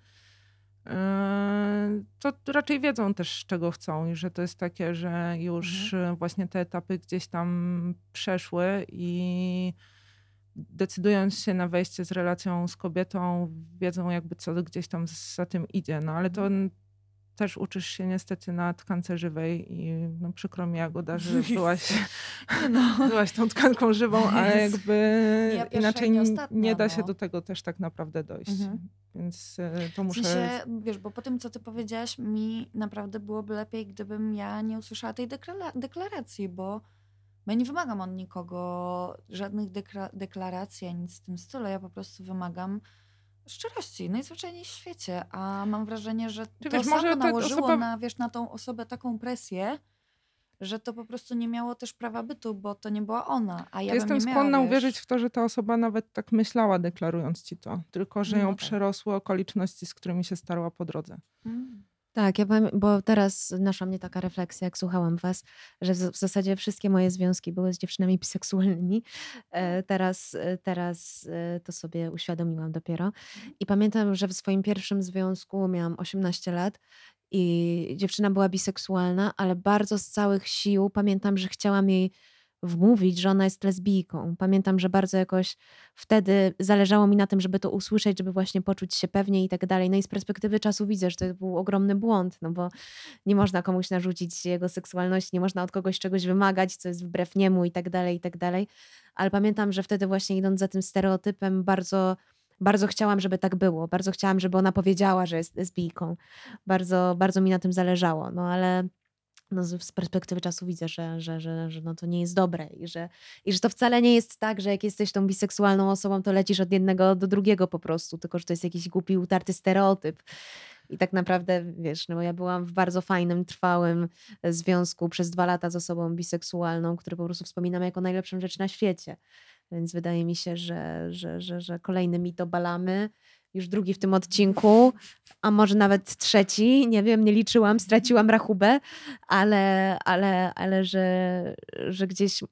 yy, to raczej wiedzą też, czego chcą i że to jest takie, że już yy, właśnie te etapy gdzieś tam przeszły i decydując się na wejście z relacją z kobietą, wiedzą jakby co gdzieś tam za tym idzie. No ale to n- też uczysz się niestety na tkance żywej i no przykro mi Jagoda, że byłaś, No. byłaś tą tkanką żywą, ale jakby i inaczej nie ostatnia, nie da się no. do tego też tak naprawdę dojść. Mhm. Więc y, to W muszę... sensie, wiesz, bo po tym, co ty powiedziałaś, mi naprawdę byłoby lepiej, gdybym ja nie usłyszała tej deklara- deklaracji, bo bo ja nie wymagam od nikogo żadnych dekra- deklaracji, ani nic w tym stylu. Ja po prostu wymagam szczerości, najzwyczajniej w świecie. A mam wrażenie, że Czy to wiesz, samo może ta nałożyło osoba- na, wiesz, na tą osobę taką presję, że to po prostu nie miało też prawa bytu, bo to nie była ona, a ja bym Jestem nie miała, skłonna wiesz. uwierzyć w to, że ta osoba nawet tak myślała, deklarując ci to, tylko że No ją tak. przerosły okoliczności, z którymi się starła po drodze. Mm. Tak, ja powiem, bo teraz naszła mnie taka refleksja, jak słuchałam was, że w w zasadzie wszystkie moje związki były z dziewczynami biseksualnymi. E, Teraz, e, teraz e, to sobie uświadomiłam dopiero. I pamiętam, że w swoim pierwszym związku miałam 18 lat i dziewczyna była biseksualna, ale bardzo z całych sił pamiętam, że chciałam jej wmówić, że ona jest lesbijką. Pamiętam, że bardzo jakoś wtedy zależało mi na tym, żeby to usłyszeć, żeby właśnie poczuć się pewnie i tak dalej. No i z perspektywy czasu widzę, że to był ogromny błąd, no bo nie można komuś narzucić jego seksualności, nie można od kogoś czegoś wymagać, co jest wbrew niemu i tak dalej, i tak dalej. Ale pamiętam, że wtedy właśnie idąc za tym stereotypem bardzo bardzo chciałam, żeby tak było. Bardzo chciałam, żeby ona powiedziała, że jest lesbijką. Bardzo, bardzo mi na tym zależało. No ale no, z perspektywy czasu widzę, że, że, że, że no, to nie jest dobre i że, i że to wcale nie jest tak, że jak jesteś tą biseksualną osobą, to lecisz od jednego do drugiego po prostu, tylko że to jest jakiś głupi, utarty stereotyp. I tak naprawdę, wiesz, no ja byłam w bardzo fajnym, trwałym e, związku przez dwa lata z osobą biseksualną, który po prostu wspominam jako najlepszą rzecz na świecie. Więc wydaje mi się, że, że, że, że kolejny mit obalamy. Już drugi w tym odcinku, a może nawet trzeci, nie wiem, nie liczyłam, straciłam rachubę, ale, ale, ale że, że gdzieś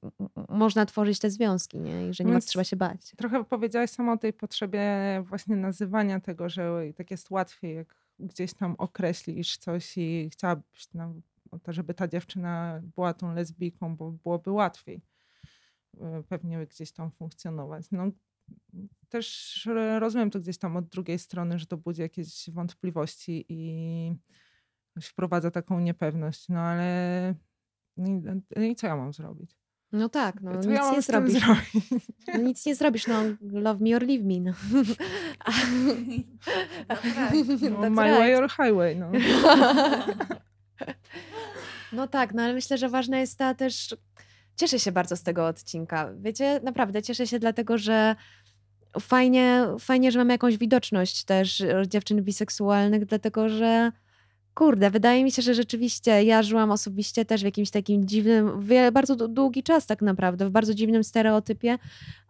można tworzyć te związki, nie? I że nie ma Więc- trzeba się bać. Trochę powiedziałaś sama o tej potrzebie właśnie nazywania tego, że tak jest łatwiej, jak gdzieś tam określisz coś i chciałabyś, to, żeby ta dziewczyna była tą lesbijką, bo byłoby łatwiej y, pewnie gdzieś tam funkcjonować. No, też rozumiem to gdzieś tam od drugiej strony, że to budzi jakieś wątpliwości i wprowadza taką niepewność, no ale no i, no i co ja mam zrobić? No tak, no nic ja nie zrobisz. zrobić? No, nic nie zrobisz, no love me or leave me. No. A- No, my right. way or highway, no. No tak, no ale myślę, że ważna jest ta też. Cieszę się bardzo z tego odcinka. Wiecie, naprawdę cieszę się dlatego, że fajnie, fajnie, że mamy jakąś widoczność też e, dziewczyn biseksualnych, dlatego że kurde, wydaje mi się, że rzeczywiście ja żyłam osobiście też w jakimś takim dziwnym, bardzo dłu- długi czas tak naprawdę, w bardzo dziwnym stereotypie,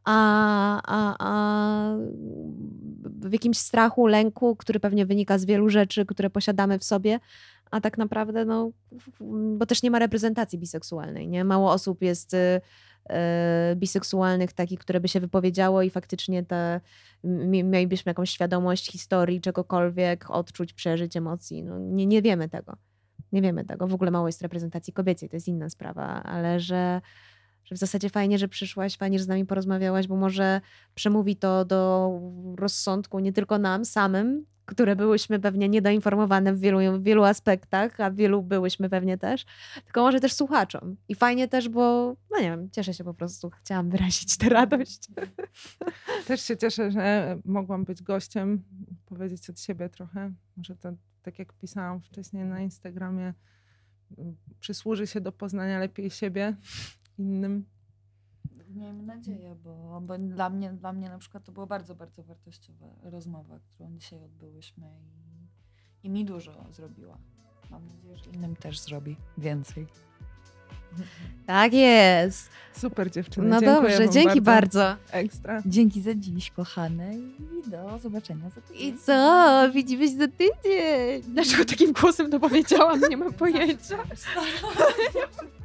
a, a, a w jakimś strachu, lęku, który pewnie wynika z wielu rzeczy, które posiadamy w sobie, a tak naprawdę, no, bo też nie ma reprezentacji biseksualnej, nie? Mało osób jest y, y, biseksualnych, takich, które by się wypowiedziało i faktycznie te, mi- mielibyśmy jakąś świadomość historii, czegokolwiek, odczuć, przeżyć, emocji. No, nie, nie wiemy tego. Nie wiemy tego. W ogóle mało jest reprezentacji kobiecej, to jest inna sprawa, ale że, że w zasadzie fajnie, że przyszłaś, fajnie, że z nami porozmawiałaś, bo może przemówi to do rozsądku nie tylko nam samym, które byłyśmy pewnie niedoinformowane w wielu, w wielu aspektach, a wielu byłyśmy pewnie też, tylko może też słuchaczom. I fajnie też, bo, no nie wiem, cieszę się po prostu, chciałam wyrazić tę radość. Też się cieszę, że mogłam być gościem, powiedzieć od siebie trochę. Może to, tak jak pisałam wcześniej na Instagramie, przysłuży się do poznania lepiej siebie innym. Miejmy nadzieję, bo, bo dla, mnie, dla mnie na przykład to była bardzo, bardzo wartościowa rozmowa, którą dzisiaj odbyłyśmy i, i mi dużo zrobiła. Mam nadzieję, że innym też zrobi więcej. Tak jest. Super dziewczyny, No dziękuję dobrze, dzięki bardzo. bardzo. Ekstra. Dzięki za dziś, kochane, i do zobaczenia za tydzień. I co? Widzimy się za tydzień. Dlaczego takim głosem to powiedziałam? Nie mam pojęcia.